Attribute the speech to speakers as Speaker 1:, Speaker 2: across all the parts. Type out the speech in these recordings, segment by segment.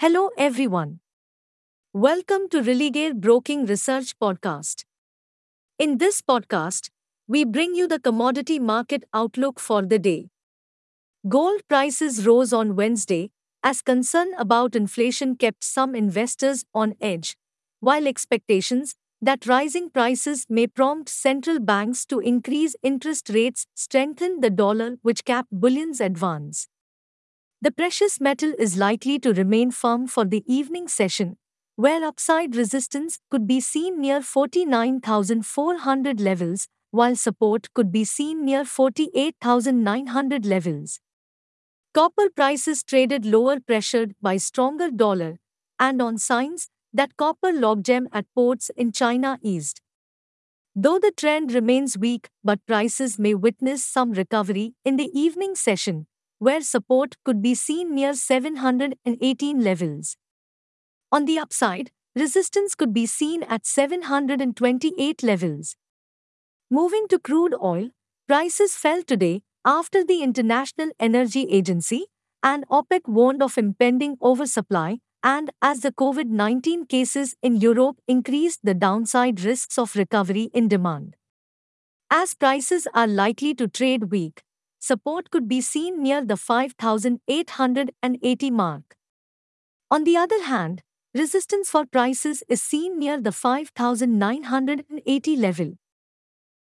Speaker 1: Hello, everyone. Welcome to Religare Broking Research Podcast. In this podcast, we bring you the commodity market outlook for the day. Gold prices rose on Wednesday as concern about inflation kept some investors on edge, while expectations that rising prices may prompt central banks to increase interest rates strengthened the dollar, which capped bullion's advance. The precious metal is likely to remain firm for the evening session, where upside resistance could be seen near 49,400 levels, while support could be seen near 48,900 levels. Copper prices traded lower pressured by stronger dollar and on signs that copper logjam at ports in China eased. Though the trend remains weak, but prices may witness some recovery in the evening session, where support could be seen near 718 levels. On the upside, resistance could be seen at 728 levels. Moving to crude oil, prices fell today after the International Energy Agency and OPEC warned of impending oversupply and as the COVID 19 cases in Europe increased the downside risks of recovery in demand. As prices are likely to trade weak, support could be seen near the 5,880 mark. On the other hand, resistance for prices is seen near the 5,980 level.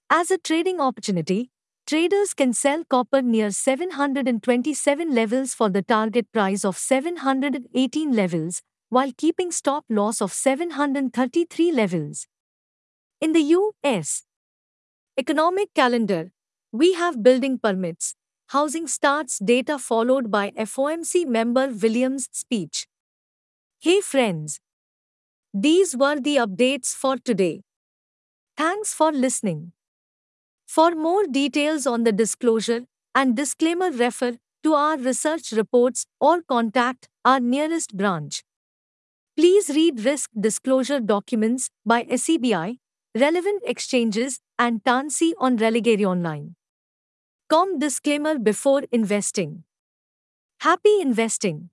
Speaker 1: As a trading opportunity, traders can sell copper near 727 levels for the target price of 718 levels, while keeping stop loss of 733 levels. In the US economic calendar, we have building permits, housing starts data followed by FOMC member Williams' speech. Hey friends! These were the updates for today. Thanks for listening. For more details on the disclosure and disclaimer, refer to our research reports or contact our nearest branch. Please read risk disclosure documents by SEBI, relevant exchanges, and T&C on Religare Online. Com disclaimer before investing. Happy investing.